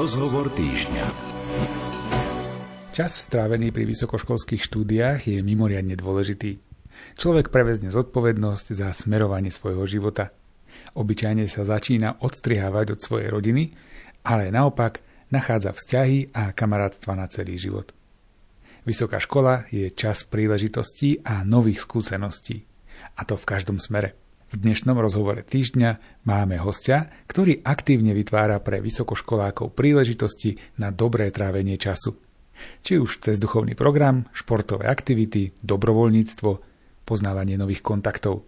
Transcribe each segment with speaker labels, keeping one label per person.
Speaker 1: Rozhovor týždňa.
Speaker 2: Čas strávený pri vysokoškolských štúdiách je mimoriadne dôležitý. Človek prevezne zodpovednosť za smerovanie svojho života. Obyčajne sa začína odstrihávať od svojej rodiny, ale naopak nachádza vzťahy a kamarátstva na celý život. Vysoká škola je čas príležitostí a nových skúseností. A to v každom smere. V dnešnom rozhovore týždňa máme hostia, ktorý aktívne vytvára pre vysokoškolákov príležitosti na dobré trávenie času. Či už cez duchovný program, športové aktivity, dobrovoľníctvo, poznávanie nových kontaktov.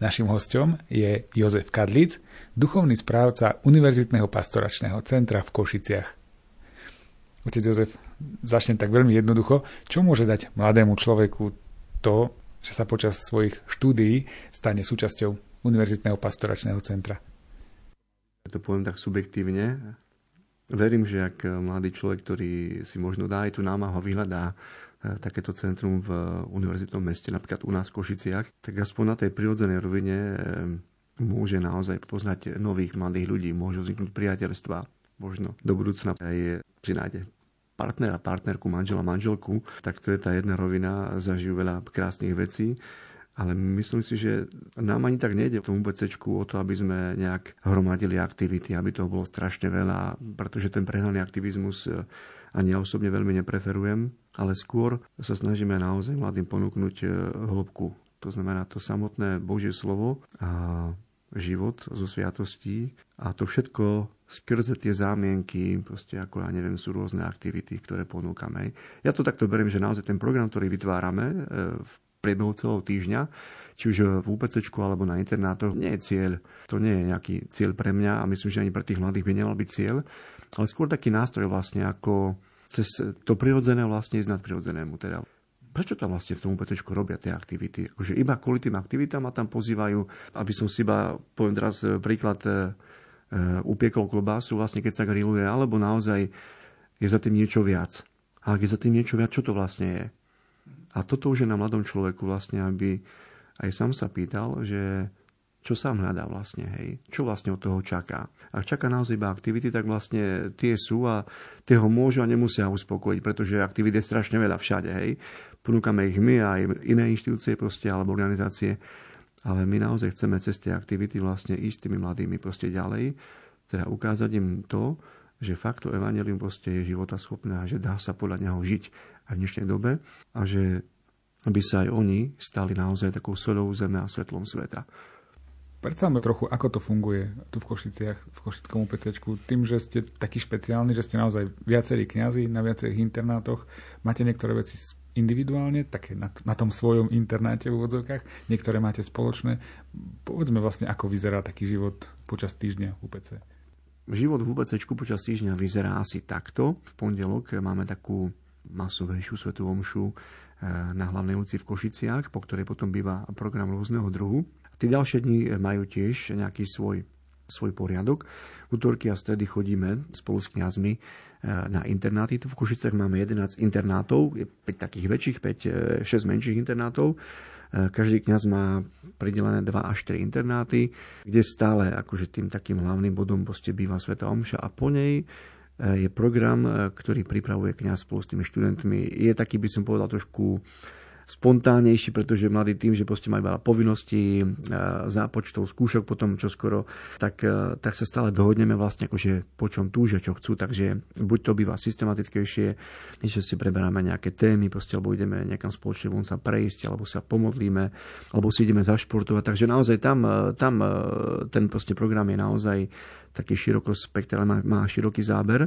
Speaker 2: Našim hostom je Jozef Kadlic, duchovný správca Univerzitného pastoračného centra v Košiciach. Otec Jozef, začnem tak veľmi jednoducho. Čo môže dať mladému človeku to, že sa počas svojich štúdií stane súčasťou Univerzitného pastoračného centra?
Speaker 3: To poviem tak subjektívne. Verím, že ak mladý človek, ktorý si možno dá aj tú námahu vyhľadá e, takéto centrum v univerzitnom meste, napríklad u nás v Košiciach, tak aspoň na tej prirodzenej rovine e, môže naozaj poznať nových mladých ľudí, môžu vzniknúť priateľstva, možno do budúcna aj si nájde partnera, partnerku, manžela, manželku, tak to je tá jedna rovina, zažijú veľa krásnych vecí. Ale myslím si, že nám ani tak nejde v tom UBC o to, aby sme nejak hromadili aktivity, aby toho bolo strašne veľa, pretože ten prehnaný aktivizmus eh, ani ja osobne veľmi nepreferujem, ale skôr sa snažíme naozaj mladým ponúknuť eh, hĺbku. To znamená to samotné Božie slovo a život zo sviatostí a to všetko skrze tie zámienky, proste ako ja neviem, sú rôzne aktivity, ktoré ponúkame. Ja to takto beriem, že naozaj ten program, ktorý vytvárame e, v priebehu celého týždňa, či už v UPC alebo na internátoch, nie je cieľ. To nie je nejaký cieľ pre mňa a myslím, že ani pre tých mladých by nemal byť cieľ, ale skôr taký nástroj vlastne, ako cez to prirodzené vlastne ísť nad prirodzenému. Teda prečo tam vlastne v tom UPC robia tie aktivity? Akože iba kvôli tým aktivitám ma tam pozývajú, aby som si iba, poviem teraz e, príklad, e, e, upiekol klobásu, vlastne keď sa grilluje, alebo naozaj je za tým niečo viac. A ak je za tým niečo viac, čo to vlastne je? A toto už je na mladom človeku vlastne, aby aj sám sa pýtal, že čo sám hľadá vlastne, hej, čo vlastne od toho čaká. Ak čaká naozaj iba aktivity, tak vlastne tie sú a tie ho môžu a nemusia uspokojiť, pretože aktivity je strašne veľa všade, hej. Ponúkame ich my aj iné inštitúcie proste, alebo organizácie, ale my naozaj chceme cez tie aktivity vlastne ísť tými mladými proste ďalej, teda ukázať im to, že fakt to evanelium proste je schopné a že dá sa podľa neho žiť aj v dnešnej dobe a že aby sa aj oni stali naozaj takou solou zeme a svetlom sveta.
Speaker 2: Predstavme trochu, ako to funguje tu v Košiciach, v Košickom UPC. Tým, že ste takí špeciálni, že ste naozaj viacerí kňazi na viacerých internátoch, máte niektoré veci individuálne, také na, na tom svojom internáte v úvodzovkách, niektoré máte spoločné. Povedzme vlastne, ako vyzerá taký život počas týždňa v UPC.
Speaker 3: Život v UPC počas týždňa vyzerá asi takto. V pondelok máme takú masovejšiu svetú omšu eh, na hlavnej ulici v Košiciach, po ktorej potom býva program rôzneho druhu. Tí ďalšie dni majú tiež nejaký svoj, svoj poriadok. Útorky a stredy chodíme spolu s kňazmi eh, na internáty. Tu v Košicech máme 11 internátov, 5 takých väčších, 5, 6 eh, menších internátov. Eh, každý kňaz má pridelené 2 až 3 internáty, kde stále akože tým takým hlavným bodom poste býva Sveta Omša a po nej je program, ktorý pripravuje kňaz spolu s tými študentmi. Je taký, by som povedal, trošku spontánnejší, pretože mladí tým, že proste majú veľa povinností, zápočtov, skúšok potom čo skoro, tak, e, tak sa stále dohodneme vlastne akože po čom túžia, čo chcú, takže buď to býva systematickejšie, že si preberáme nejaké témy, proste, alebo ideme niekam spoločne von sa prejsť, alebo sa pomodlíme, alebo si ideme zašportovať, takže naozaj tam, e, tam e, ten proste program je naozaj taký široko spektrálny, má, má široký záber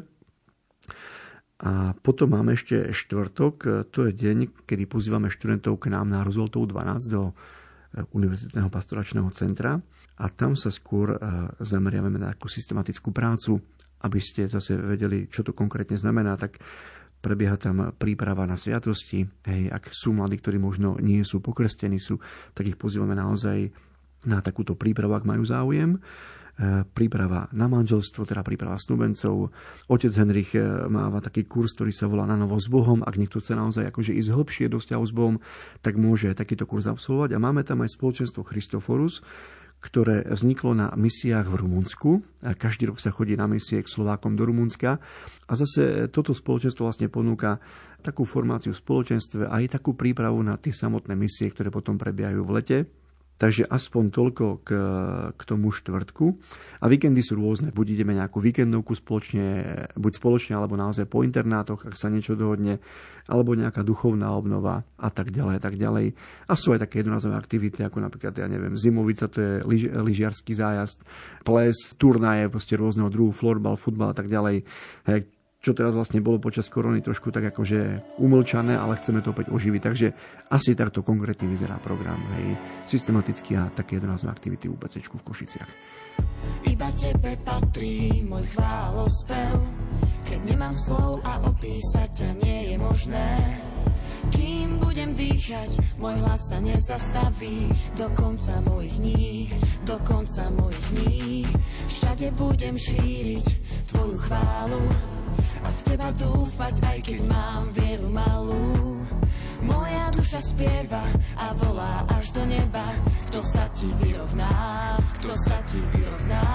Speaker 3: a potom máme ešte štvrtok, to je deň, kedy pozývame študentov k nám na Rozvoltov 12 do e, Univerzitného pastoračného centra a tam sa skôr e, zameriavame na takú systematickú prácu, aby ste zase vedeli, čo to konkrétne znamená, tak prebieha tam príprava na sviatosti. Hej, ak sú mladí, ktorí možno nie sú pokrstení, sú, tak ich pozývame naozaj na takúto prípravu, ak majú záujem. E, príprava na manželstvo, teda príprava snúbencov. Otec Henrich e, máva taký kurz, ktorý sa volá Na novo s Bohom. Ak niekto chce naozaj akože ísť hĺbšie do vzťahu s Bohom, tak môže takýto kurz absolvovať. A máme tam aj spoločenstvo Christoforus, ktoré vzniklo na misiách v Rumunsku. Každý rok sa chodí na misie k Slovákom do Rumunska. A zase toto spoločenstvo vlastne ponúka takú formáciu v spoločenstve a aj takú prípravu na tie samotné misie, ktoré potom prebiehajú v lete. Takže aspoň toľko k, k tomu štvrtku. A víkendy sú rôzne. Buď ideme nejakú víkendovku spoločne, buď spoločne, alebo naozaj po internátoch, ak sa niečo dohodne, alebo nejaká duchovná obnova a tak ďalej, a tak ďalej. A sú aj také jednorazové aktivity, ako napríklad, ja neviem, zimovica, to je lyž, lyžiarský zájazd, ples, turnaje, proste rôzneho druhu, florbal, futbal a tak ďalej. Čo teraz vlastne bolo počas korony trošku tak akože umlčané, ale chceme to opäť oživiť. Takže asi takto konkrétne vyzerá program, hej, systematicky a také jednorázové aktivity v UBCčku v Košiciach.
Speaker 1: Iba tebe patrí môj chválospev, keď nemám slov a opísať ťa nie je možné. Kým budem dýchať, môj hlas sa nezastaví Do konca mojich dní, do konca mojich dní Všade budem šíriť tvoju chválu a v teba dúfať, aj keď mám vieru malú. Moja duša spieva a volá až do neba, kto sa ti vyrovná, kto sa ti vyrovná.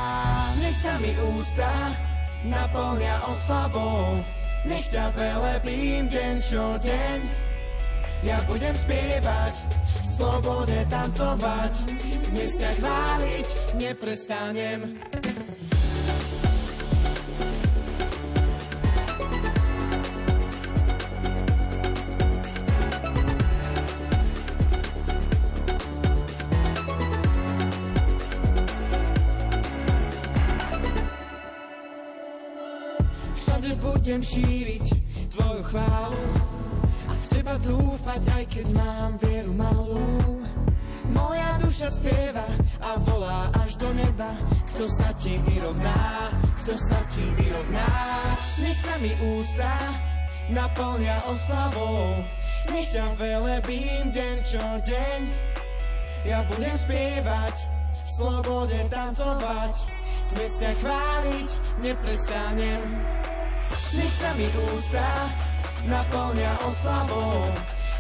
Speaker 1: Nech sa mi ústa naplňa oslavou, nech ťa velebím deň čo deň. Ja budem spievať, v slobode tancovať, dnes ťa chváliť neprestanem. Budem šíriť tvoju chválu a v teba dúfať, aj keď mám vieru malú. Moja duša spieva a volá až do neba, kto sa ti vyrovná, kto sa ti vyrovná. Nech sa mi ústa naplňa oslavou, nech ťa velebím deň čo deň. Ja budem spievať, v slobode tancovať, ťa chváliť neprestanem. Nech sa mi ústa naplňa oslavou,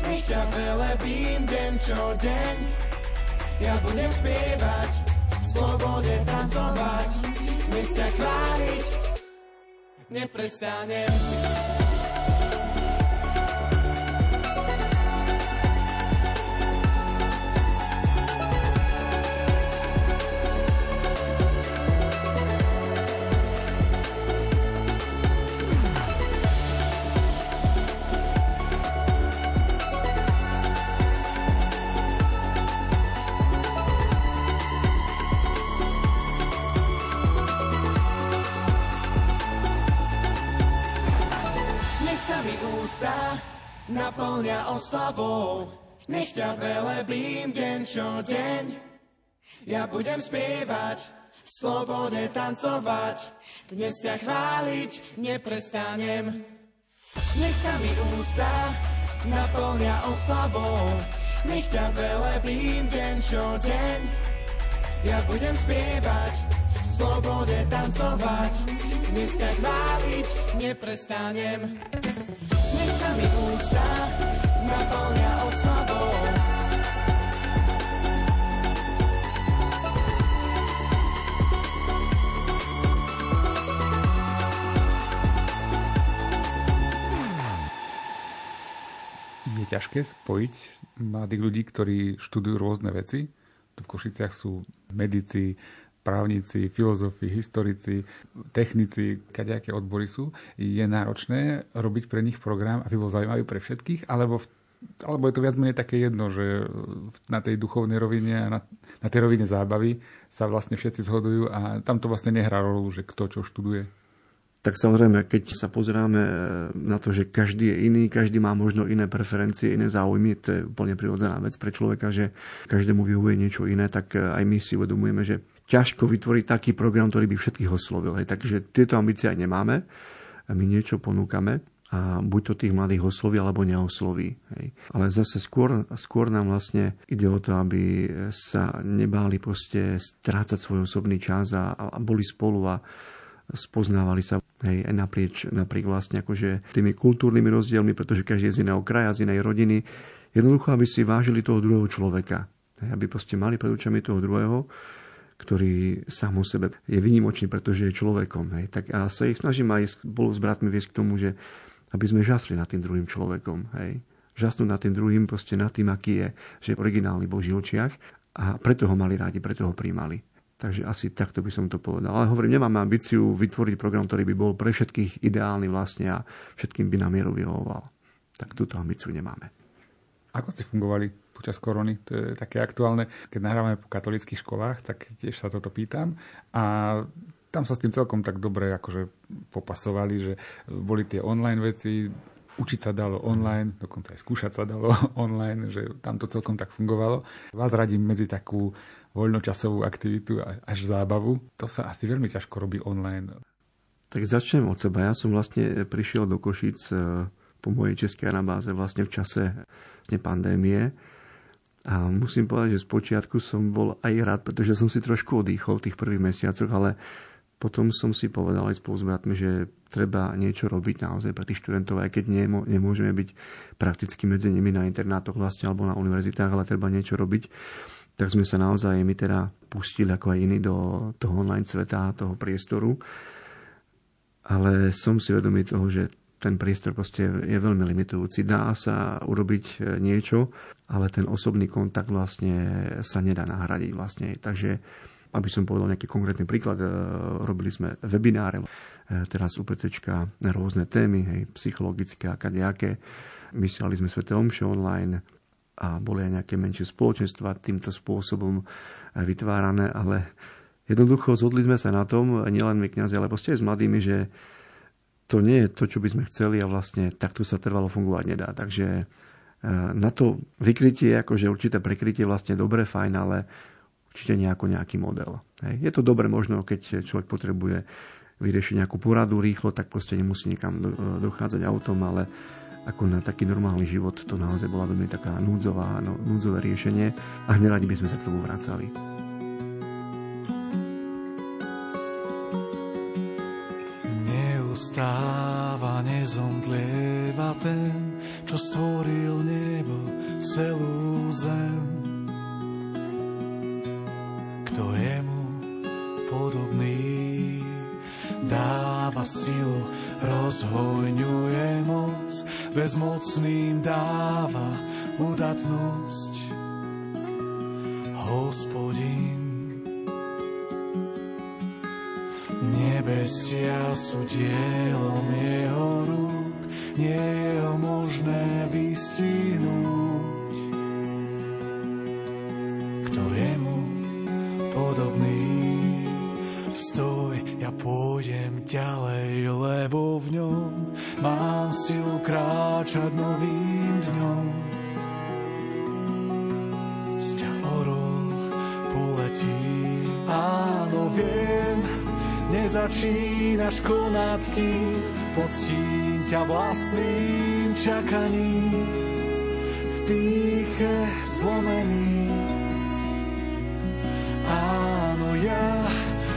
Speaker 1: nech ťa velebím deň čo deň. Ja budem spievať, v slobode tancovať, nech ťa chváliť, neprestanem. Oslavou. Nech ťa velebím deň čo deň. Ja budem spievať, v slobode tancovať. Dnes ťa chváliť neprestanem. Nech sa mi ústa naplňa oslavou. Nech ťa velebím deň čo deň. Ja budem spievať, v slobode tancovať. Dnes ťa chváliť neprestanem. Nech sa mi ústa
Speaker 2: ťažké spojiť mladých ľudí, ktorí študujú rôzne veci. Tu v Košiciach sú medici, právnici, filozofi, historici, technici, kadejaké odbory sú, je náročné robiť pre nich program, aby bol zaujímavý pre všetkých, alebo v alebo je to viac menej také jedno, že na tej duchovnej rovine a na, na tej rovine zábavy sa vlastne všetci zhodujú a tam to vlastne nehrá rolu, že kto čo študuje.
Speaker 3: Tak samozrejme, keď sa pozeráme na to, že každý je iný, každý má možno iné preferencie, iné záujmy, to je úplne prirodzená vec pre človeka, že každému vyhovuje niečo iné, tak aj my si uvedomujeme, že ťažko vytvoriť taký program, ktorý by všetkých oslovil. Hej. Takže tieto ambície aj nemáme. My niečo ponúkame a buď to tých mladých osloví, alebo neosloví. Hej. Ale zase skôr, skôr nám vlastne ide o to, aby sa nebáli proste strácať svoj osobný čas a, a boli spolu a spoznávali sa hej, aj naprieč, napriek vlastne akože tými kultúrnymi rozdielmi, pretože každý je z iného kraja, z inej rodiny. Jednoducho, aby si vážili toho druhého človeka. Hej, aby proste mali pred očami toho druhého ktorý sám o sebe je vynimočný, pretože je človekom. Hej. Tak a sa ich snažím aj spolu s bratmi viesť k tomu, že aby sme žasli nad tým druhým človekom. Hej. Žasnúť nad tým druhým, proste nad tým, aký je, že je originálny v Božích očiach a preto ho mali rádi, preto ho príjmali. Takže asi takto by som to povedal. Ale hovorím, nemáme ambíciu vytvoriť program, ktorý by bol pre všetkých ideálny vlastne a všetkým by na mieru vyhovoval. Tak túto ambíciu nemáme.
Speaker 2: Ako ste fungovali počas korony? To je také aktuálne. Keď nahrávame po katolických školách, tak tiež sa toto pýtam. A tam sa s tým celkom tak dobre akože popasovali, že boli tie online veci, učiť sa dalo online, dokonca aj skúšať sa dalo online, že tam to celkom tak fungovalo. Vás radím medzi takú voľnočasovú aktivitu až zábavu. To sa asi veľmi ťažko robí online.
Speaker 3: Tak začnem od seba. Ja som vlastne prišiel do Košic e, po mojej českej anabáze vlastne v čase vlastne pandémie. A musím povedať, že z počiatku som bol aj rád, pretože som si trošku odýchol v tých prvých mesiacoch, ale potom som si povedal aj spolu s bratmi, že treba niečo robiť naozaj pre tých študentov, aj keď nemôžeme byť prakticky medzi nimi na internátoch vlastne alebo na univerzitách, ale treba niečo robiť tak sme sa naozaj my teda pustili ako aj iní do toho online sveta, toho priestoru. Ale som si vedomý toho, že ten priestor proste je veľmi limitujúci. Dá sa urobiť e, niečo, ale ten osobný kontakt vlastne sa nedá nahradiť vlastne. Takže aby som povedal nejaký konkrétny príklad, e, robili sme webináre, e, teraz UPCčka, rôzne témy, hej, psychologické a kadejaké. Mysleli sme Svete Omše online, a boli aj nejaké menšie spoločenstva týmto spôsobom eh, vytvárané, ale jednoducho zhodli sme sa na tom, nielen my kniazy, ale proste aj s mladými, že to nie je to, čo by sme chceli a vlastne takto sa trvalo fungovať nedá. Takže na to vykrytie, akože určité prekrytie vlastne dobre, fajn, ale určite nejako nejaký model. Hej. Je to dobre možno, keď človek potrebuje vyriešiť nejakú poradu rýchlo, tak proste nemusí nikam dochádzať autom, ale ako na taký normálny život to naozaj bola veľmi taká núdzová, no, núdzové riešenie a neradi by sme sa k tomu vracali.
Speaker 4: Neustáva, nezomdlieva ten, čo stvoril nebo, celú zem. Bezmocným dáva udatnosť. Vlastným čakaním. V píche zlomený, áno ja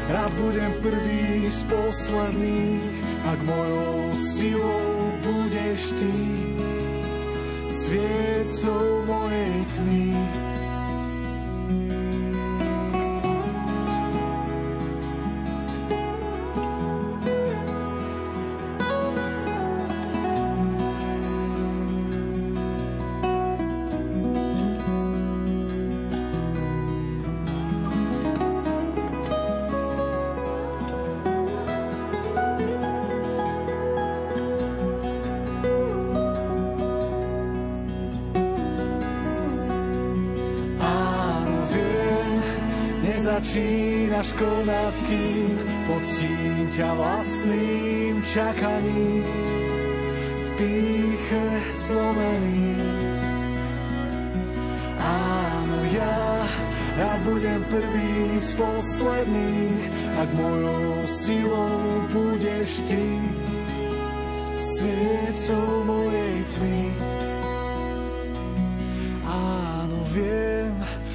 Speaker 4: rád budem prvý z posledných, ak mojou silou budeš ty, sviecou mojej tmy. Začínaš konať, kým poctím ťa vlastným čakaním v píche zlomený. Áno, ja, ja budem prvý z posledných, ak mojou silou budeš ty, sviecou mojej tmy.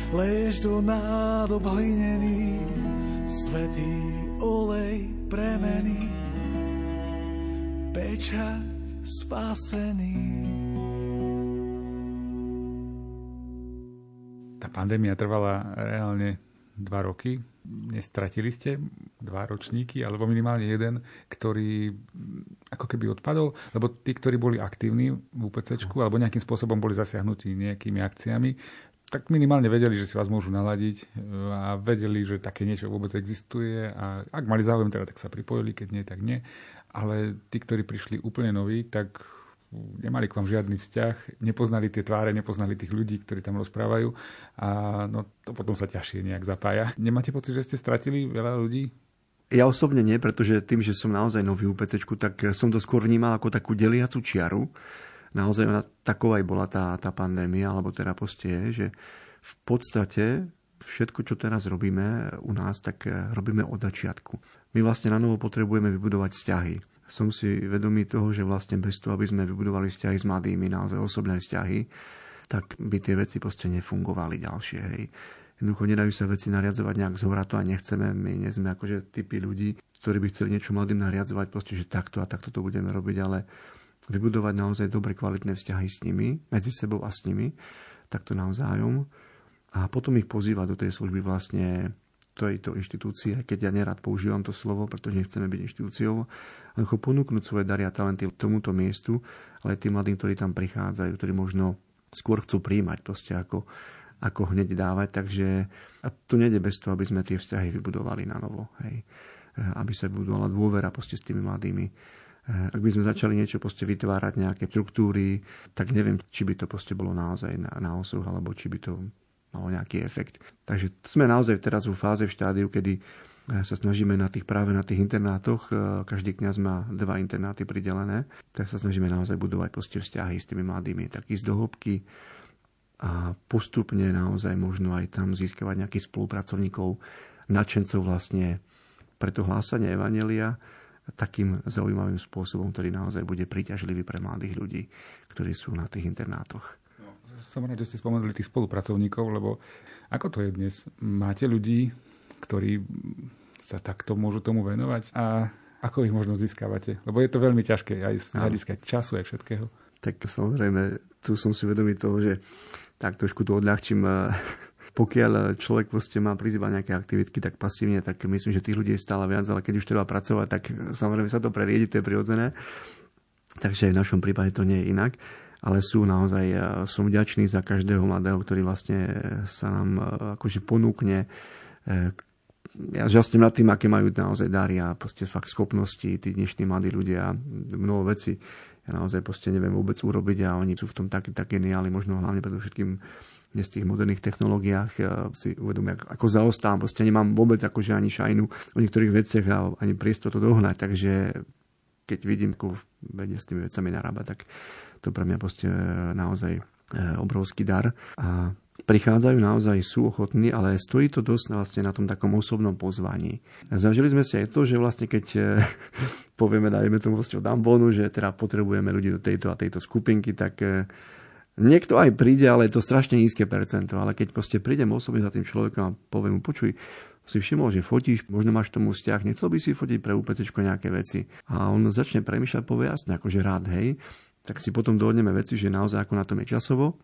Speaker 4: Lež do nádob hlinený, svetý olej premeny, pečať spasený.
Speaker 2: Tá pandémia trvala reálne dva roky. Nestratili ste dva ročníky, alebo minimálne jeden, ktorý ako keby odpadol, lebo tí, ktorí boli aktívni v UPC, alebo nejakým spôsobom boli zasiahnutí nejakými akciami, tak minimálne vedeli, že si vás môžu naladiť e, a vedeli, že také niečo vôbec existuje a ak mali záujem, teda tak sa pripojili, keď nie, tak nie. Ale tí, ktorí prišli úplne noví, tak nemali k vám žiadny vzťah, nepoznali tie tváre, nepoznali tých ľudí, ktorí tam rozprávajú a no, to potom sa ťažšie nejak zapája. Nemáte pocit, že ste stratili veľa ľudí?
Speaker 3: Ja osobne nie, pretože tým, že som naozaj nový UPC, tak som to skôr vnímal ako takú deliacu čiaru. Naozaj ona, taková aj bola tá, tá pandémia, alebo teda proste je, že v podstate všetko, čo teraz robíme u nás, tak robíme od začiatku. My vlastne na novo potrebujeme vybudovať vzťahy som si vedomý toho, že vlastne bez toho, aby sme vybudovali vzťahy s mladými, naozaj osobné vzťahy, tak by tie veci proste nefungovali ďalšie. Hej. Jednoducho nedajú sa veci nariadzovať nejak z hora, to a nechceme. My nie sme akože typy ľudí, ktorí by chceli niečo mladým nariadzovať, proste, že takto a takto to budeme robiť, ale vybudovať naozaj dobre kvalitné vzťahy s nimi, medzi sebou a s nimi, takto navzájom. A potom ich pozývať do tej služby vlastne tejto inštitúcie, keď ja nerad používam to slovo, pretože nechceme byť inštitúciou, ale ponúknuť svoje dary a talenty tomuto miestu, ale tým mladým, ktorí tam prichádzajú, ktorí možno skôr chcú príjmať proste ako, ako hneď dávať. Takže a to nejde bez toho, aby sme tie vzťahy vybudovali na novo. Hej. Aby sa budovala dôvera proste s tými mladými. Ak by sme začali niečo proste vytvárať, nejaké štruktúry, tak neviem, či by to proste bolo naozaj na, na osoch, alebo či by to malo nejaký efekt. Takže sme naozaj teraz v fáze, v štádiu, kedy eh, sa snažíme na tých, práve na tých internátoch, eh, každý kňaz má dva internáty pridelené, tak sa snažíme naozaj budovať proste vzťahy s tými mladými, tak ísť do hĺbky a postupne naozaj možno aj tam získavať nejakých spolupracovníkov, nadšencov vlastne pre to hlásanie Evanelia takým zaujímavým spôsobom, ktorý naozaj bude príťažlivý pre mladých ľudí, ktorí sú na tých internátoch
Speaker 2: som rád, že ste spomenuli tých spolupracovníkov, lebo ako to je dnes? Máte ľudí, ktorí sa takto môžu tomu venovať a ako ich možno získavate? Lebo je to veľmi ťažké aj z hľadiska času, aj všetkého.
Speaker 3: Tak samozrejme, tu som si vedomý toho, že tak trošku to odľahčím. Pokiaľ človek proste má prizývať nejaké aktivitky tak pasívne, tak myslím, že tých ľudí je stále viac, ale keď už treba pracovať, tak samozrejme sa to preriedi, to je prirodzené. Takže v našom prípade to nie je inak ale sú naozaj, e, som vďačný za každého mladého, ktorý vlastne sa nám e, akože ponúkne. E, ja žasnem nad tým, aké majú naozaj dary a proste fakt schopnosti, tí dnešní mladí ľudia, mnoho veci ja naozaj proste neviem vôbec urobiť a oni sú v tom tak, tak geniáli, možno hlavne predovšetkým dnes v tých moderných technológiách si uvedomia, ako zaostávam, proste nemám vôbec akože ani šajnu o niektorých veciach a ani priestor to dohnať, takže keď vidím, ako vedie s tými vecami narába, tak to pre mňa proste naozaj e, obrovský dar. A prichádzajú naozaj, sú ochotní, ale stojí to dosť vlastne na tom takom osobnom pozvaní. Zažili sme si aj to, že vlastne keď e, povieme, dajme tomu vlastne o Dambonu, že teda potrebujeme ľudí do tejto a tejto skupinky, tak e, niekto aj príde, ale je to strašne nízke percento. Ale keď proste prídem osobne za tým človekom a poviem mu, počuj, si všimol, že fotíš, možno máš tomu vzťah, nechcel by si fotiť pre UPC nejaké veci. A on začne premýšľať, povie jasne, akože rád, hej tak si potom dohodneme veci, že naozaj ako na tom je časovo.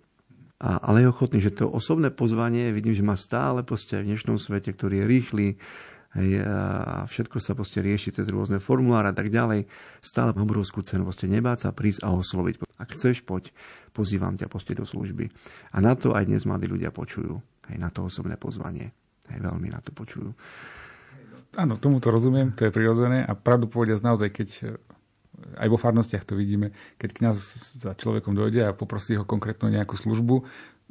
Speaker 3: A, ale je ochotný, že to osobné pozvanie, vidím, že má stále proste v dnešnom svete, ktorý je rýchly, hej, a všetko sa proste rieši cez rôzne formuláre a tak ďalej, stále má obrovskú cenu, proste nebáť sa prísť a osloviť. Ak chceš, poď, pozývam ťa proste do služby. A na to aj dnes mladí ľudia počujú, hej, na to osobné pozvanie. Hej, veľmi na to počujú.
Speaker 2: Áno, tomu to rozumiem, to je prirodzené a pravdu povediac naozaj, keď aj vo farnostiach to vidíme, keď kňaz za človekom dojde a poprosí ho konkrétnu nejakú službu,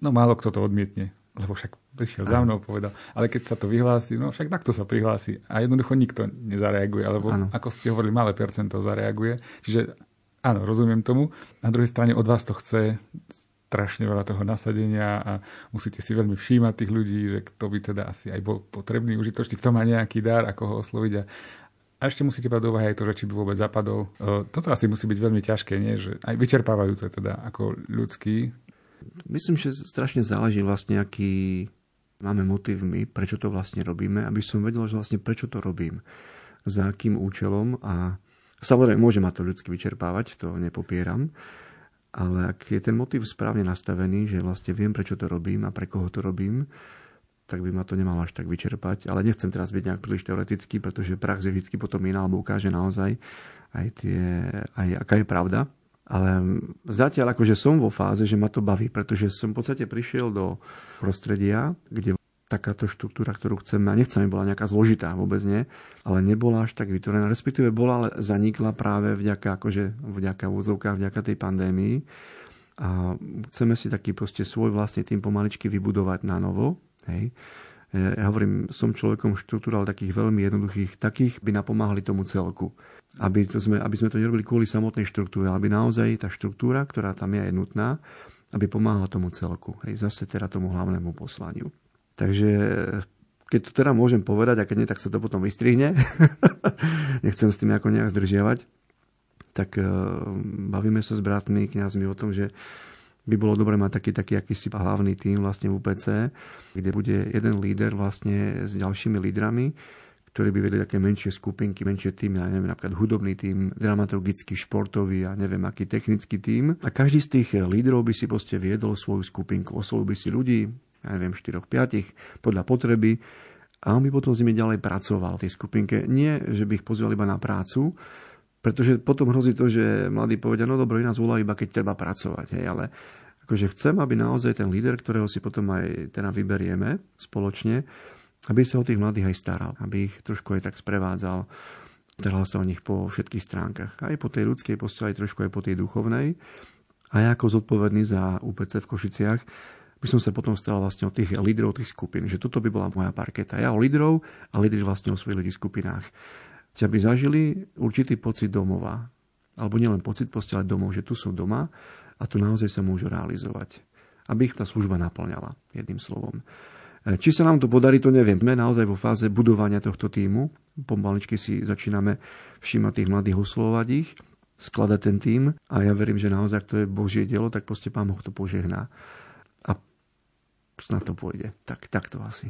Speaker 2: no málo kto to odmietne, lebo však prišiel za mnou, povedal. Ale keď sa to vyhlási, no však takto sa prihlási. A jednoducho nikto nezareaguje, alebo ano. ako ste hovorili, malé percento zareaguje. Čiže áno, rozumiem tomu. Na druhej strane od vás to chce strašne veľa toho nasadenia a musíte si veľmi všímať tých ľudí, že kto by teda asi aj bol potrebný, užitočný, kto má nejaký dar, ako ho osloviť a a ešte musíte brať do úvahy aj to, že či by vôbec zapadol. E, toto asi musí byť veľmi ťažké, nie? Že aj vyčerpávajúce teda ako ľudský.
Speaker 3: Myslím, že strašne záleží vlastne, aký máme motiv my, prečo to vlastne robíme, aby som vedel, že vlastne prečo to robím, za akým účelom a samozrejme môže ma to ľudsky vyčerpávať, to nepopieram, ale ak je ten motiv správne nastavený, že vlastne viem, prečo to robím a pre koho to robím, tak by ma to nemalo až tak vyčerpať. Ale nechcem teraz byť nejak príliš teoretický, pretože prax je vždy potom iná, alebo ukáže naozaj aj, tie, aj aká je pravda. Ale zatiaľ akože som vo fáze, že ma to baví, pretože som v podstate prišiel do prostredia, kde takáto štruktúra, ktorú chceme, a nechcem, bola nejaká zložitá, vôbec nie, ale nebola až tak vytvorená, respektíve bola, ale zanikla práve vďaka, akože vďaka úzovkách, vďaka tej pandémii. A chceme si taký proste svoj vlastný tým pomaličky vybudovať na novo. Hej. Ja hovorím, som človekom štruktúral takých veľmi jednoduchých, takých by napomáhali tomu celku. Aby, to sme, aby sme to nerobili kvôli samotnej štruktúre, aby naozaj tá štruktúra, ktorá tam je, je nutná, aby pomáhala tomu celku. Hej, zase teda tomu hlavnému poslaniu. Takže keď to teda môžem povedať, a keď nie, tak sa to potom vystrihne. Nechcem s tým ako nejak zdržiavať. Tak uh, bavíme sa s bratmi, kňazmi o tom, že by bolo dobre mať taký, taký akýsi hlavný tým vlastne v UPC, kde bude jeden líder vlastne s ďalšími lídrami, ktorí by vedeli také menšie skupinky, menšie týmy, ja neviem, napríklad hudobný tým, dramaturgický, športový a neviem aký technický tým. A každý z tých lídrov by si proste viedol svoju skupinku, oslovil by si ľudí, ja neviem, 4-5 podľa potreby a on by potom s nimi ďalej pracoval v tej skupinke. Nie, že by ich pozval iba na prácu, pretože potom hrozí to, že mladí povedia, no dobro, nás volá iba keď treba pracovať. Hej, ale akože chcem, aby naozaj ten líder, ktorého si potom aj teda vyberieme spoločne, aby sa o tých mladých aj staral, aby ich trošku aj tak sprevádzal, staral sa o nich po všetkých stránkach. Aj po tej ľudskej posteli, aj trošku aj po tej duchovnej. A ja ako zodpovedný za UPC v Košiciach by som sa potom stal vlastne o tých lídrov tých skupín, že toto by bola moja parketa. Ja o lídrov a lídry vlastne o svojich ľudí skupinách že aby zažili určitý pocit domova. Alebo nielen pocit proste, ale domov, že tu sú doma a tu naozaj sa môžu realizovať. Aby ich tá služba naplňala, jedným slovom. E, či sa nám to podarí, to neviem. Sme naozaj vo fáze budovania tohto týmu. Pomaličky si začíname všímať tých mladých, oslovať ich, skladať ten tým a ja verím, že naozaj, to je Božie dielo, tak proste Pán Boh to požehná. A snad to pôjde. Tak, tak to asi.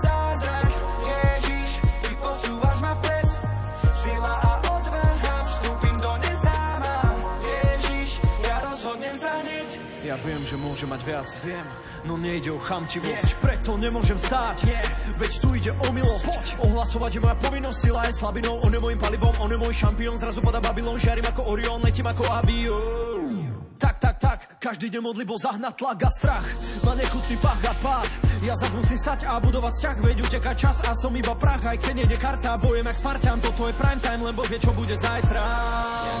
Speaker 4: môže mať viac, viem no nejde o chamtivosť. Yeah. Preto nemôžem stáť, yeah. veď tu ide o milosť. Poď. Ohlasovať je moja povinnosť, sila je slabinou On je môjim palivom, on je môj šampión. Zrazu pada Babylon, žiarím ako Orion, letím ako avión Tak, tak, tak, každý deň modlibo zahnať tlak a strach. Má nechutný pach a pád. Ja zas musím stať a budovať vzťah. Veď uteká čas a som iba prach. Aj keď nejde karta, bojem jak Spartan. Toto je prime time, len Boh vie, čo bude zajtra.
Speaker 5: Ja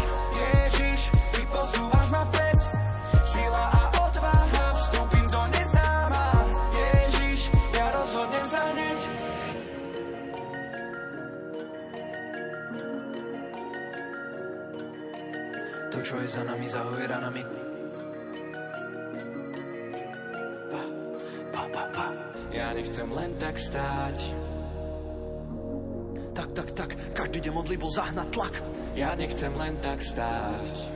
Speaker 4: To, čo je za nami, zahoje ranami
Speaker 5: pa, pa, pa, pa. Ja nechcem len tak stáť.
Speaker 4: Tak, tak, tak, každý deň modlibo zahnať tlak.
Speaker 5: Ja nechcem len tak stáť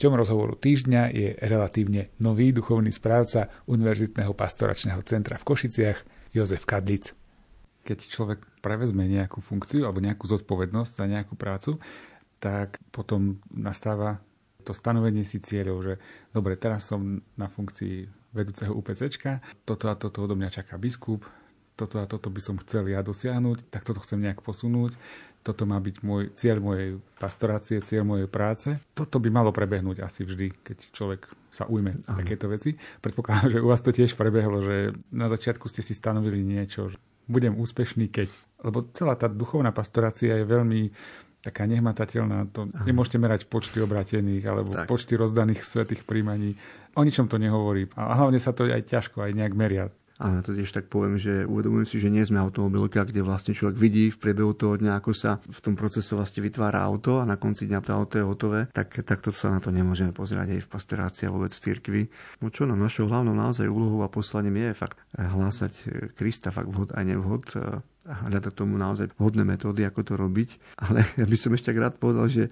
Speaker 2: Hosťom rozhovoru týždňa je relatívne nový duchovný správca Univerzitného pastoračného centra v Košiciach, Jozef Kadlic. Keď človek prevezme nejakú funkciu alebo nejakú zodpovednosť za nejakú prácu, tak potom nastáva to stanovenie si cieľov, že dobre, teraz som na funkcii vedúceho UPCčka, toto a toto odo mňa čaká biskup, toto a toto by som chcel ja dosiahnuť, tak toto chcem nejak posunúť toto má byť môj cieľ mojej pastorácie, cieľ mojej práce. Toto by malo prebehnúť asi vždy, keď človek sa ujme Aha. takéto veci. Predpokladám, že u vás to tiež prebehlo, že na začiatku ste si stanovili niečo, že budem úspešný, keď... Lebo celá tá duchovná pastorácia je veľmi taká nehmatateľná. To Aha. nemôžete merať počty obratených alebo tak. počty rozdaných svetých príjmaní. O ničom to nehovorí. A hlavne sa to aj ťažko aj nejak meria.
Speaker 3: A na to tiež tak poviem, že uvedomujem si, že nie sme automobilka, kde vlastne človek vidí v priebehu toho dňa, ako sa v tom procese vlastne vytvára auto a na konci dňa to auto je hotové, tak takto sa na to nemôžeme pozerať aj v pastorácii a vôbec v cirkvi. No čo, no našou hlavnou naozaj úlohou a poslaním je fakt hlásať Krista, fakt vhod a nevhod a hľadať tomu naozaj vhodné metódy, ako to robiť. Ale ja by som ešte rád povedal, že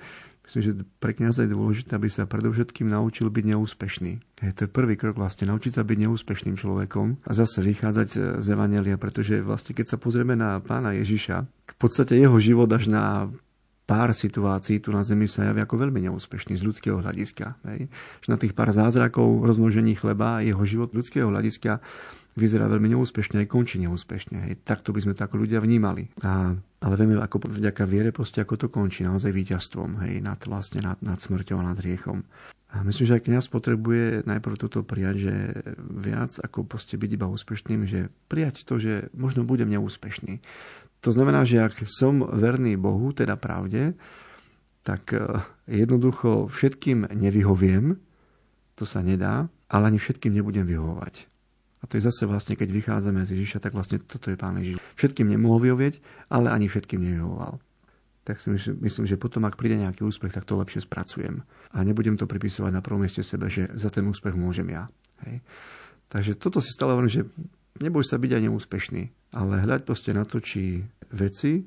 Speaker 3: Myslím, že pre kniaza je dôležité, aby sa predovšetkým naučil byť neúspešný. Je to je prvý krok vlastne, naučiť sa byť neúspešným človekom a zase vychádzať z Evanelia, pretože vlastne keď sa pozrieme na pána Ježiša, v podstate jeho život až na pár situácií tu na Zemi sa javí ako veľmi neúspešný z ľudského hľadiska. Hej. Na tých pár zázrakov rozmnožení chleba jeho život ľudského hľadiska vyzerá veľmi neúspešne, aj končí neúspešne. Hej. Takto by sme to ako ľudia vnímali. A, ale vieme, ako vďaka viere, proste, ako to končí, naozaj víťazstvom, hej, nad, vlastne nad, nad smrťou nad riechom. A myslím, že aj kniaz potrebuje najprv toto prijať, že viac ako proste byť iba úspešným, že prijať to, že možno budem neúspešný. To znamená, že ak som verný Bohu, teda pravde, tak e, jednoducho všetkým nevyhoviem, to sa nedá, ale ani všetkým nebudem vyhovovať. A to je zase vlastne, keď vychádzame z Ježiša, tak vlastne toto je Pán Ježiš. Všetkým nemohol vyhovieť, ale ani všetkým nevyhovoval. Tak si myslím, myslím, že potom, ak príde nejaký úspech, tak to lepšie spracujem. A nebudem to pripisovať na prvom mieste sebe, že za ten úspech môžem ja. Hej. Takže toto si stále hovorím, že neboj sa byť aj neúspešný, ale hľaď proste na to, či veci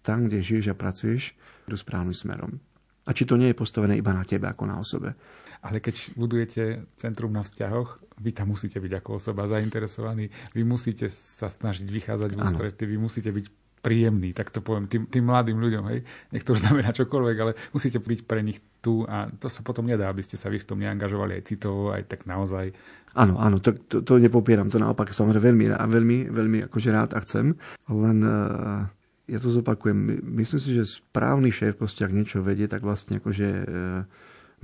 Speaker 3: tam, kde žiješ a pracuješ, idú správnym smerom. A či to nie je postavené iba na tebe ako na osobe.
Speaker 2: Ale keď budujete centrum na vzťahoch, vy tam musíte byť ako osoba zainteresovaní, vy musíte sa snažiť vychádzať v ústrety, vy musíte byť príjemný, tak to poviem tým, tým mladým ľuďom, hej, nech to už znamená čokoľvek, ale musíte byť pre nich tu a to sa potom nedá, aby ste sa vy v tom neangažovali aj citovo, aj tak naozaj.
Speaker 3: Áno, áno, to, to, to nepopieram, to naopak samozrejme veľmi, veľmi, veľmi akože rád a chcem, len uh, ja to zopakujem, myslím si, že správny šéf proste, ak niečo vedie, tak vlastne akože uh,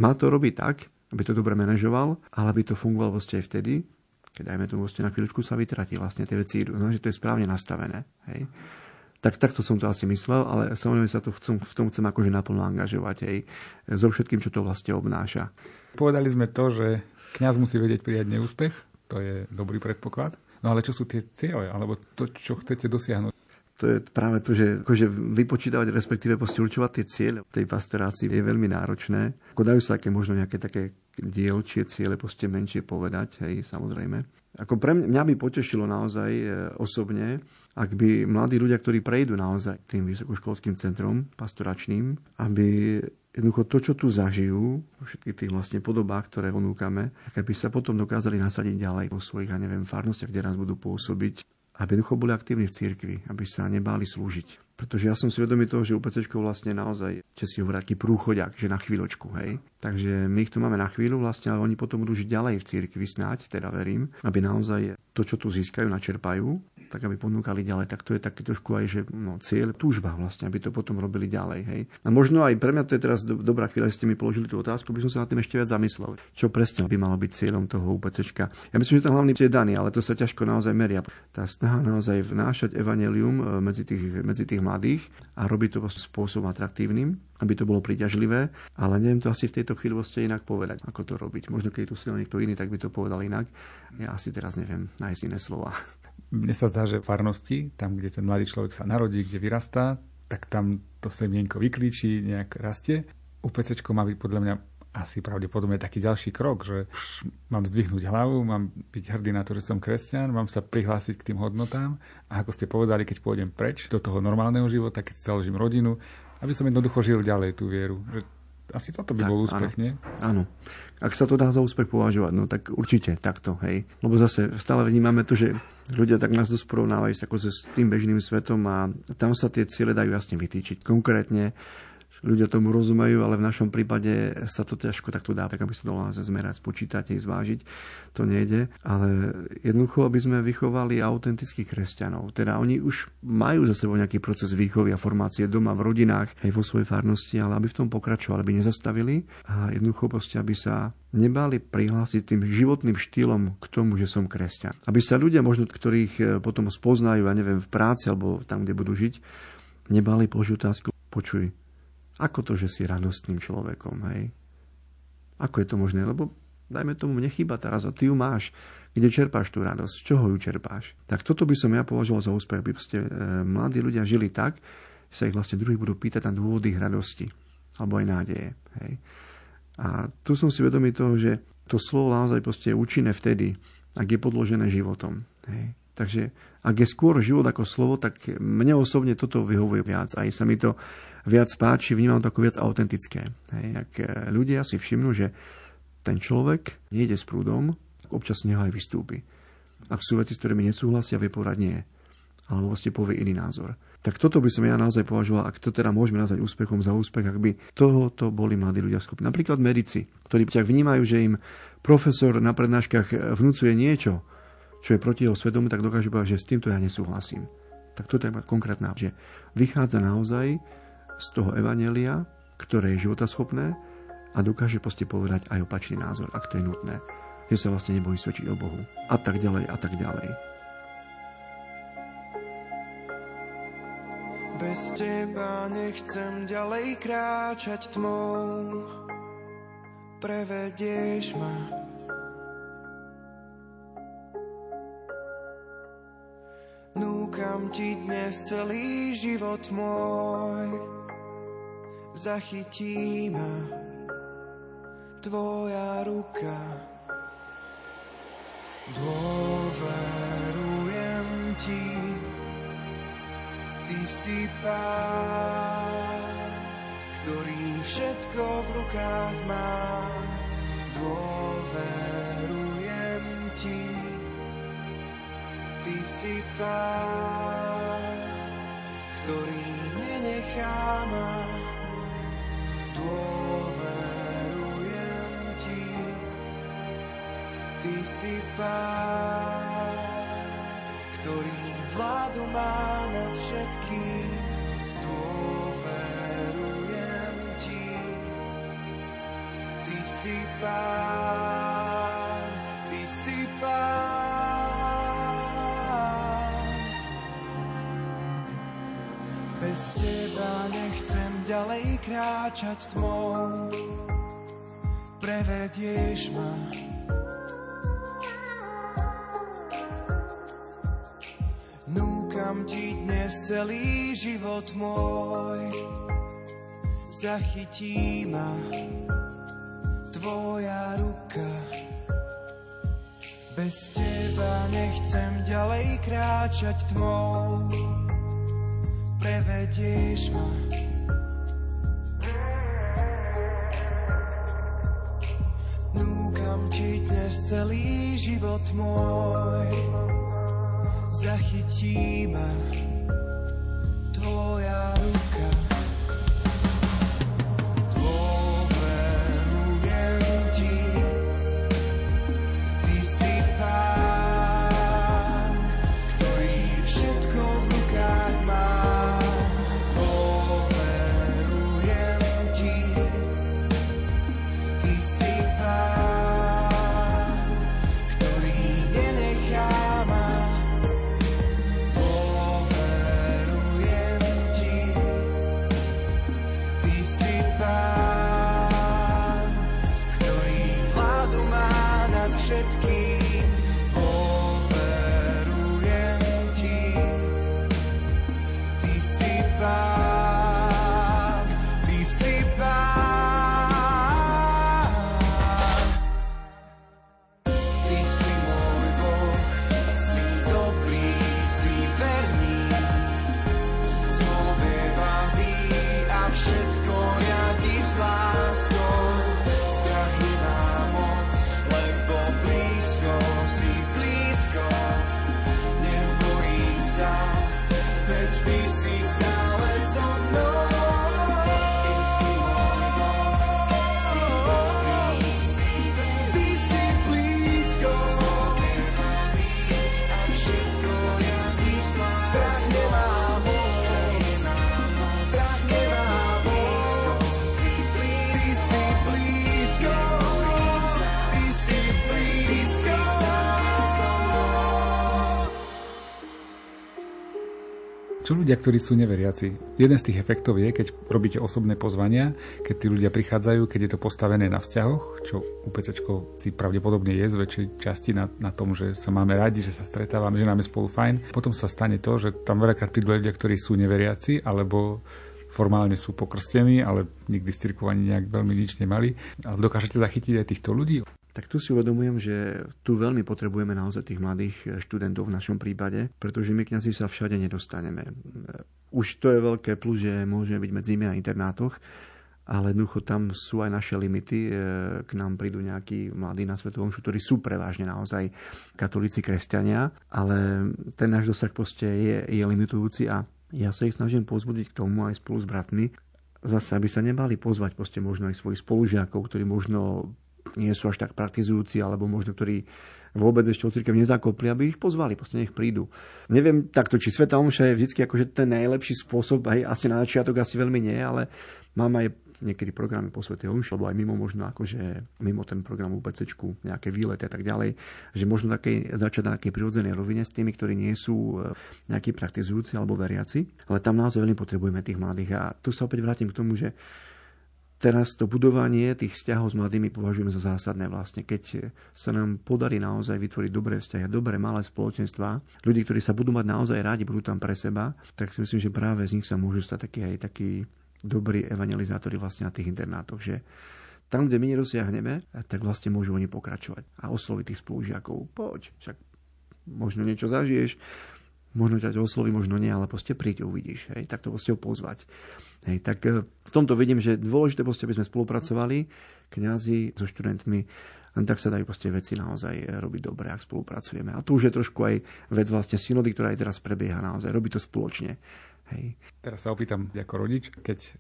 Speaker 3: má to robiť tak, aby to dobre manažoval, ale aby to fungovalo vlastne aj vtedy, keď dajme tomu vlastne na chvíľučku sa vytratí, vlastne tie veci idú, no, že to je správne nastavené. Hej. Tak takto som to asi myslel, ale samozrejme sa to chcem, v tom chcem akože naplno angažovať aj so všetkým, čo to vlastne obnáša.
Speaker 2: Povedali sme to, že kňaz musí vedieť prijať neúspech, to je dobrý predpoklad. No ale čo sú tie ciele, alebo to, čo chcete dosiahnuť?
Speaker 3: To je práve to, že akože vypočítavať, respektíve určovať tie cieľe tej pastorácii je veľmi náročné. Ako dajú sa také možno nejaké také dielčie ciele, proste menšie povedať, hej, samozrejme. Ako pre mňa, mňa by potešilo naozaj e, osobne, ak by mladí ľudia, ktorí prejdú naozaj tým vysokoškolským centrom pastoračným, aby jednoducho to, čo tu zažijú, vo všetkých tých vlastne podobách, ktoré ponúkame, tak aby sa potom dokázali nasadiť ďalej vo svojich, ja neviem, farnostiach, kde nás budú pôsobiť, aby jednoducho boli aktívni v cirkvi, aby sa nebáli slúžiť. Pretože ja som si vedomý toho, že UPC vlastne naozaj, čo si hovorí, taký prúchodiak, že na chvíľočku, hej. Takže my ich tu máme na chvíľu vlastne, ale oni potom budú žiť ďalej v cirkvi snáď, teda verím, aby naozaj to, čo tu získajú, načerpajú tak aby ponúkali ďalej. Tak to je také trošku aj, že no, cieľ, túžba vlastne, aby to potom robili ďalej. Hej. A možno aj pre mňa to je teraz do, dobrá chvíľa, ste mi položili tú otázku, by som sa nad tým ešte viac zamyslel. Čo presne by malo byť cieľom toho UPC. Ja myslím, že ten hlavný je daný, ale to sa ťažko naozaj meria. Tá snaha naozaj vnášať evanelium e, medzi tých, medzi tých mladých a robiť to spôsobom atraktívnym, aby to bolo príťažlivé, ale neviem to asi v tejto chvíli inak povedať, ako to robiť. Možno keď tu si niekto iný, tak by to povedal inak. Ja asi teraz neviem nájsť iné slova.
Speaker 2: Mne sa zdá, že farnosti, tam, kde ten mladý človek sa narodí, kde vyrastá, tak tam to semienko vyklíči, nejak rastie. UPC má byť podľa mňa asi pravdepodobne taký ďalší krok, že už mám zdvihnúť hlavu, mám byť hrdý na to, že som kresťan, mám sa prihlásiť k tým hodnotám a ako ste povedali, keď pôjdem preč do toho normálneho života, keď založím rodinu, aby som jednoducho žil ďalej tú vieru. Že asi toto by tak, bol úspech,
Speaker 3: áno.
Speaker 2: nie?
Speaker 3: Áno. Ak sa to dá za úspech považovať, no tak určite takto, hej. Lebo zase stále vnímame to, že ľudia tak nás dosť porovnávajú ako s tým bežným svetom a tam sa tie ciele dajú jasne vytýčiť. Konkrétne ľudia tomu rozumejú, ale v našom prípade sa to ťažko takto dá, tak aby sa dalo zmerať, spočítať, zvážiť. To nejde. Ale jednoducho, aby sme vychovali autentických kresťanov. Teda oni už majú za sebou nejaký proces výchovy a formácie doma, v rodinách, aj vo svojej farnosti, ale aby v tom pokračovali, aby nezastavili a jednoducho proste, aby sa nebali prihlásiť tým životným štýlom k tomu, že som kresťan. Aby sa ľudia, možno ktorých e, potom spoznajú, a neviem, v práci alebo tam, kde budú žiť, nebali položiť otázku, počuj, ako to, že si radostným človekom, hej? Ako je to možné? Lebo dajme tomu, mne chýba tá radosť. Ty ju máš. Kde čerpáš tú radosť? Z čoho ju čerpáš? Tak toto by som ja považoval za úspech, aby ste, e, mladí ľudia žili tak, že sa ich vlastne druhých budú pýtať na dôvody ich radosti. Alebo aj nádeje. Hej? A tu som si vedomý toho, že to slovo naozaj proste je účinné vtedy, ak je podložené životom. Hej? Takže ak je skôr život ako slovo, tak mne osobne toto vyhovuje viac. Aj sa mi to viac páči, vnímam to ako viac autentické. Hej, ak e, ľudia si všimnú, že ten človek nejde s prúdom, tak občas z neho aj vystúpi. Ak sú veci, s ktorými nesúhlasia, vie nie. Alebo vlastne povie iný názor. Tak toto by som ja naozaj považoval, ak to teda môžeme nazvať úspechom za úspech, ak by tohoto boli mladí ľudia schopní. Napríklad medici, ktorí ťa vnímajú, že im profesor na prednáškach vnúcuje niečo, čo je proti jeho svedomu, tak dokážu povedať, že s týmto ja nesúhlasím. Tak toto je konkrétna, že vychádza naozaj z toho evanelia, ktoré je životaschopné a dokáže proste povedať aj opačný názor, ak to je nutné. Že sa vlastne nebojí svedčiť o Bohu. A tak ďalej, a tak ďalej.
Speaker 6: Bez teba nechcem ďalej kráčať tmou, prevedieš ma. Núkam ti dnes celý život môj, zachytí ma tvoja ruka. Dôverujem ti, ty si pán, ktorý všetko v rukách má. Dôverujem ti, ty si pán, ktorý nenechá ma dôverujem ti. Ty si pán, ktorý vládu má nad všetkým. Dôverujem ti. Ty si pán, ty si pán. Bez teba nechcem ďalej kráčať tmou, prevedieš ma. Núkam ti dnes celý život môj, zachytí ma tvoja ruka. Bez teba nechcem ďalej kráčať tmou, prevedieš ma. Celý život môj zachytí ma tvoja ruka.
Speaker 2: Čo ľudia, ktorí sú neveriaci? Jeden z tých efektov je, keď robíte osobné pozvania, keď tí ľudia prichádzajú, keď je to postavené na vzťahoch, čo UPC si pravdepodobne je z väčšej časti na, na tom, že sa máme radi, že sa stretávame, že nám je spolu fajn. Potom sa stane to, že tam veľakrát prídu ľudia, ktorí sú neveriaci, alebo formálne sú pokrstení, ale nikdy z cirkovaní nejak veľmi nič nemali. Ale dokážete zachytiť aj týchto ľudí?
Speaker 3: Tak tu si uvedomujem, že tu veľmi potrebujeme naozaj tých mladých eh, študentov v našom prípade, pretože my kňazi sa všade nedostaneme. Eh, už to je veľké plus, že môžeme byť medzi nimi na internátoch, ale jednoducho tam sú aj naše limity. Eh, k nám prídu nejakí mladí na Svetovom ktorí sú prevažne naozaj katolíci, kresťania, ale ten náš dosah proste je, je limitujúci a ja sa ich snažím pozbudiť k tomu aj spolu s bratmi, zase, aby sa nebali pozvať proste možno aj svojich spolužiakov, ktorí možno nie sú až tak praktizujúci, alebo možno ktorí vôbec ešte o cirkev nezakopli, aby ich pozvali, proste nech prídu. Neviem takto, či Sveta Omša je vždy akože ten najlepší spôsob, aj asi na začiatok asi veľmi nie, ale mám aj niekedy programy po Svetej Omši, alebo aj mimo možno akože mimo ten program UPC, nejaké výlety a tak ďalej, že možno také, začať na takej prirodzenej rovine s tými, ktorí nie sú e, nejakí praktizujúci alebo veriaci, ale tam naozaj veľmi potrebujeme tých mladých. A tu sa opäť vrátim k tomu, že teraz to budovanie tých vzťahov s mladými považujem za zásadné vlastne. Keď sa nám podarí naozaj vytvoriť dobré vzťahy, dobré malé spoločenstva, ľudí, ktorí sa budú mať naozaj rádi, budú tam pre seba, tak si myslím, že práve z nich sa môžu stať takí aj takí dobrí evangelizátori vlastne na tých internátoch, že tam, kde my nedosiahneme, tak vlastne môžu oni pokračovať a osloviť tých spolužiakov. Poď, však možno niečo zažiješ, možno ťa osloví, možno nie, ale proste príď, uvidíš. Hej, tak to proste ho pozvať. Hej, tak e, v tomto vidím, že dôležité proste, aby sme spolupracovali, kňazi so študentmi, tak sa dajú proste veci naozaj e, robiť dobre, ak spolupracujeme. A tu už je trošku aj vec vlastne synody, ktorá aj teraz prebieha naozaj, robí to spoločne. Hej.
Speaker 2: Teraz sa opýtam ako rodič, keď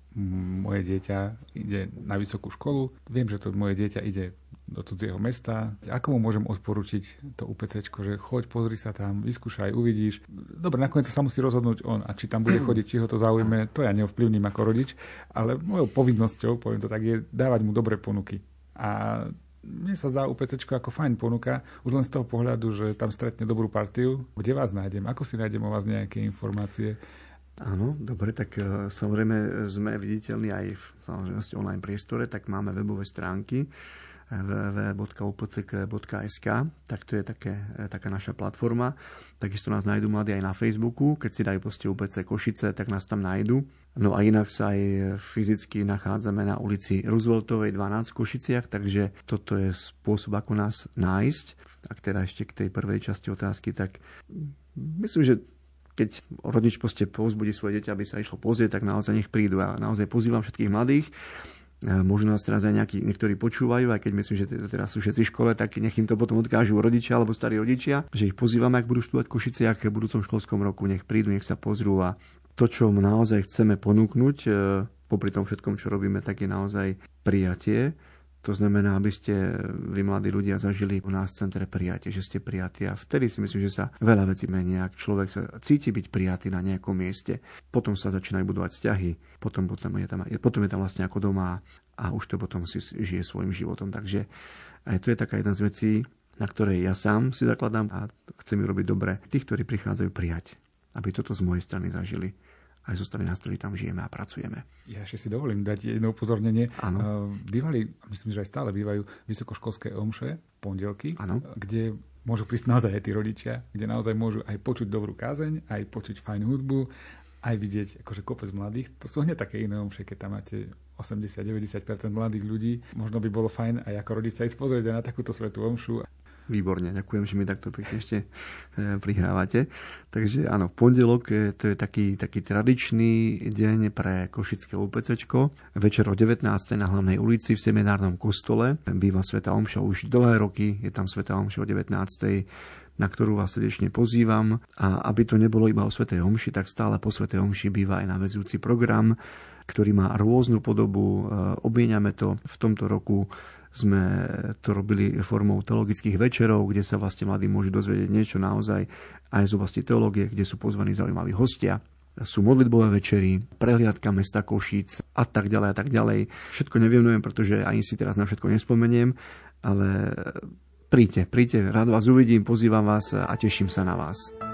Speaker 2: moje dieťa ide na vysokú školu, viem, že to moje dieťa ide do cudzieho mesta, ako mu môžem odporučiť to UPC, že choď, pozri sa tam, vyskúšaj, uvidíš. Dobre, nakoniec sa musí rozhodnúť on a či tam bude chodiť, či ho to zaujme, to ja neovplyvním ako rodič, ale mojou povinnosťou, poviem to tak, je dávať mu dobré ponuky. A mne sa zdá UPC ako fajn ponuka, už len z toho pohľadu, že tam stretne dobrú partiu. Kde vás nájdem? Ako si nájdem o vás nejaké informácie?
Speaker 3: Áno, dobre, tak uh, samozrejme sme viditeľní aj v samozrejme online priestore, tak máme webové stránky www.upck.sk, tak to je také, e, taká naša platforma. Takisto nás nájdú mladí aj na Facebooku, keď si dajú poste UPC Košice, tak nás tam nájdu. No a inak sa aj fyzicky nachádzame na ulici Rooseveltovej 12 v Košiciach, takže toto je spôsob, ako nás nájsť. Ak teda ešte k tej prvej časti otázky, tak myslím, že keď rodič proste povzbudí svoje dieťa, aby sa išlo pozrieť, tak naozaj nech prídu. A naozaj pozývam všetkých mladých, možno nás teraz aj nejakí, niektorí počúvajú, aj keď myslím, že teraz sú všetci v škole, tak nech im to potom odkážu rodičia alebo starí rodičia, že ich pozývame, ak budú študovať Košiciach v budúcom školskom roku, nech prídu, nech sa pozrú a to, čo naozaj chceme ponúknuť, e, popri tom všetkom, čo robíme, tak je naozaj prijatie to znamená, aby ste vy mladí ľudia zažili u nás v centre prijatie, že ste prijatí a vtedy si myslím, že sa veľa vecí menia. Ak človek sa cíti byť prijatý na nejakom mieste, potom sa začínajú budovať vzťahy, potom, potom, je tam, potom je tam vlastne ako doma a už to potom si žije svojim životom. Takže aj to je taká jedna z vecí, na ktorej ja sám si zakladám a chcem ju robiť dobre. Tých, ktorí prichádzajú prijať, aby toto z mojej strany zažili aj zo strany nás, ktorí tam žijeme a pracujeme.
Speaker 2: Ja ešte si dovolím dať jedno upozornenie.
Speaker 3: Áno.
Speaker 2: Bývali, myslím, že aj stále bývajú vysokoškolské omše, pondelky,
Speaker 3: Áno.
Speaker 2: kde môžu prísť naozaj aj tí rodičia, kde naozaj môžu aj počuť dobrú kázeň, aj počuť fajn hudbu, aj vidieť akože kopec mladých. To sú hneď také iné omše, keď tam máte 80-90% mladých ľudí. Možno by bolo fajn aj ako rodič sa ísť pozrieť na takúto svetú omšu
Speaker 3: Výborne, ďakujem, že mi takto pekne ešte e, prihrávate. Takže áno, pondelok e, to je taký, taký tradičný deň pre Košické UPC. Večer o 19. na hlavnej ulici v seminárnom kostole býva Sveta Omša už dlhé roky, je tam Sveta Omša o 19 na ktorú vás srdečne pozývam. A aby to nebolo iba o Svetej Omši, tak stále po Svetej Omši býva aj navezujúci program, ktorý má rôznu podobu. E, obmieniame to v tomto roku sme to robili formou teologických večerov, kde sa vlastne mladí môžu dozvedieť niečo naozaj aj z oblasti teológie, kde sú pozvaní zaujímaví hostia sú modlitbové večery, prehliadka mesta Košíc a tak ďalej a tak ďalej. Všetko nevienujem, pretože ani si teraz na všetko nespomeniem, ale príďte, príďte, rád vás uvidím, pozývam vás a teším sa na vás.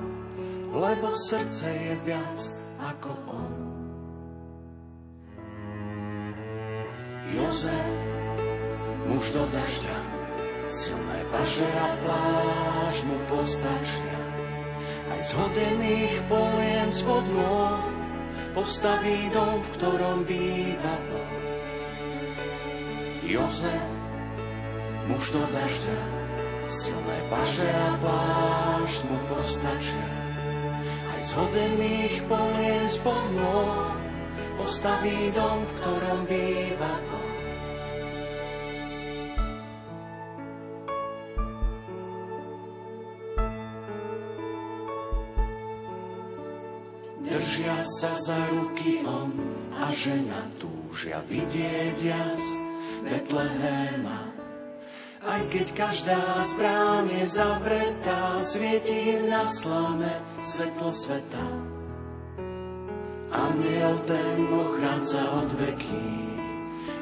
Speaker 7: lebo srdce je viac ako on. Jozef, muž do dažďa, silné paže a pláž mu postačia. Aj z hodených polien spod nôh postaví dom, v ktorom býva Boh. Jozef, muž do dažďa, silné paže a pláž mu postačia z hodených polien spod postaví dom, v ktorom býva. Držia sa za ruky on a žena túžia vidieť jas Betlehema aj keď každá je zavretá, svieti im na slame svetlo sveta. Aniel ten ochránca od veky,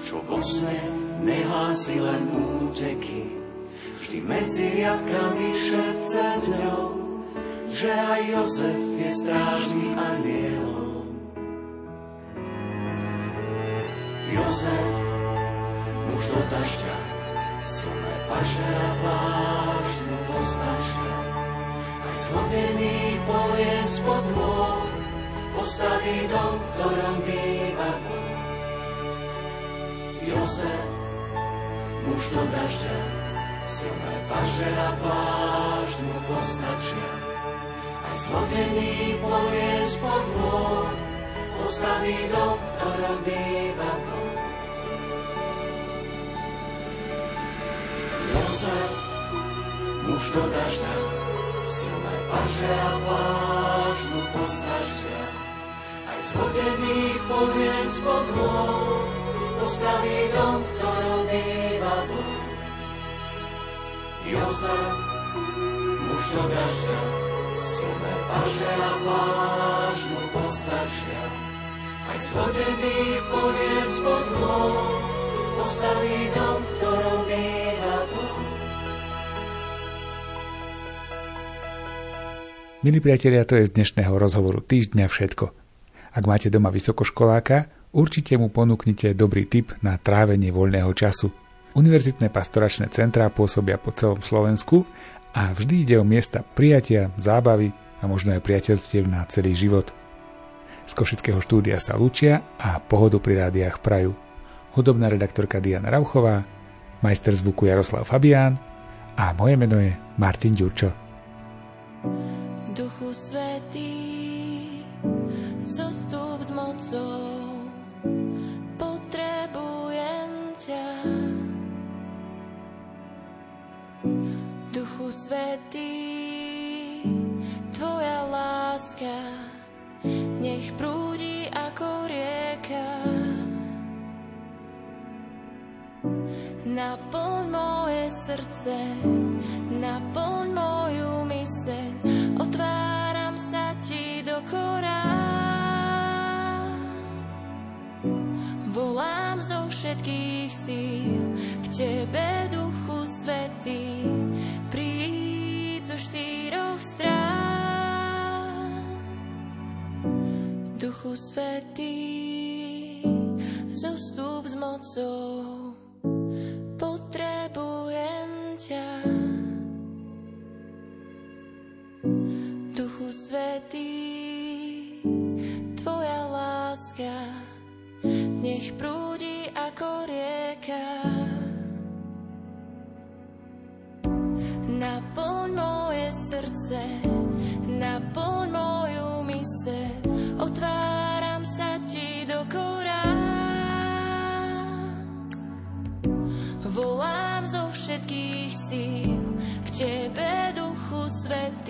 Speaker 7: čo vo sne nehlási len úteky. Vždy medzi riadkami šepce ňou, že aj Jozef je strážny anielom. Jozef, muž do dažďa, silné paže a plášť mu postačia. Aj z hodených polien spod môj postaví dom, v ktorom býva Boh. Jozef, muž do dažďa, silné paže a plášť mu postačia. Aj z hodených polien spod môj postaví dom, v ktorom býva Boh. Dažďa, silné paže a pláž mu postačia. Aj z hodených polien spod môj postaví dom, v ktorom býva Boh. Jozef, muž do dažďa, silné paže a pláž mu postačia. Aj z hodených polien spod môj postaví dom, v ktorom býva Boh.
Speaker 2: Milí priatelia, to je z dnešného rozhovoru týždňa všetko. Ak máte doma vysokoškoláka, určite mu ponúknite dobrý tip na trávenie voľného času. Univerzitné pastoračné centrá pôsobia po celom Slovensku a vždy ide o miesta prijatia, zábavy a možno aj priateľstiev na celý život. Z Košického štúdia sa lúčia a pohodu pri rádiách prajú hudobná redaktorka Diana Rauchová, majster zvuku Jaroslav Fabián a moje meno je Martin Ďurčo.
Speaker 8: Duchu Svetý, zostup s mocou, potrebujem ťa. Duchu Svetý, Tvoja láska, nech prúdi ako rieka. Naplň moje srdce, naplň všetkých síl k tebe, Duchu Svetý, príď zo štyroch strán. Duchu Svetý, zostup s mocou, potrebujem ťa. Duchu Svetý, Tvoja láska nech prúdi rieka. Naplň moje srdce, naplň moju myseľ, otváram sa ti do korán. Volám zo všetkých síl k Tebe, Duchu Svetý,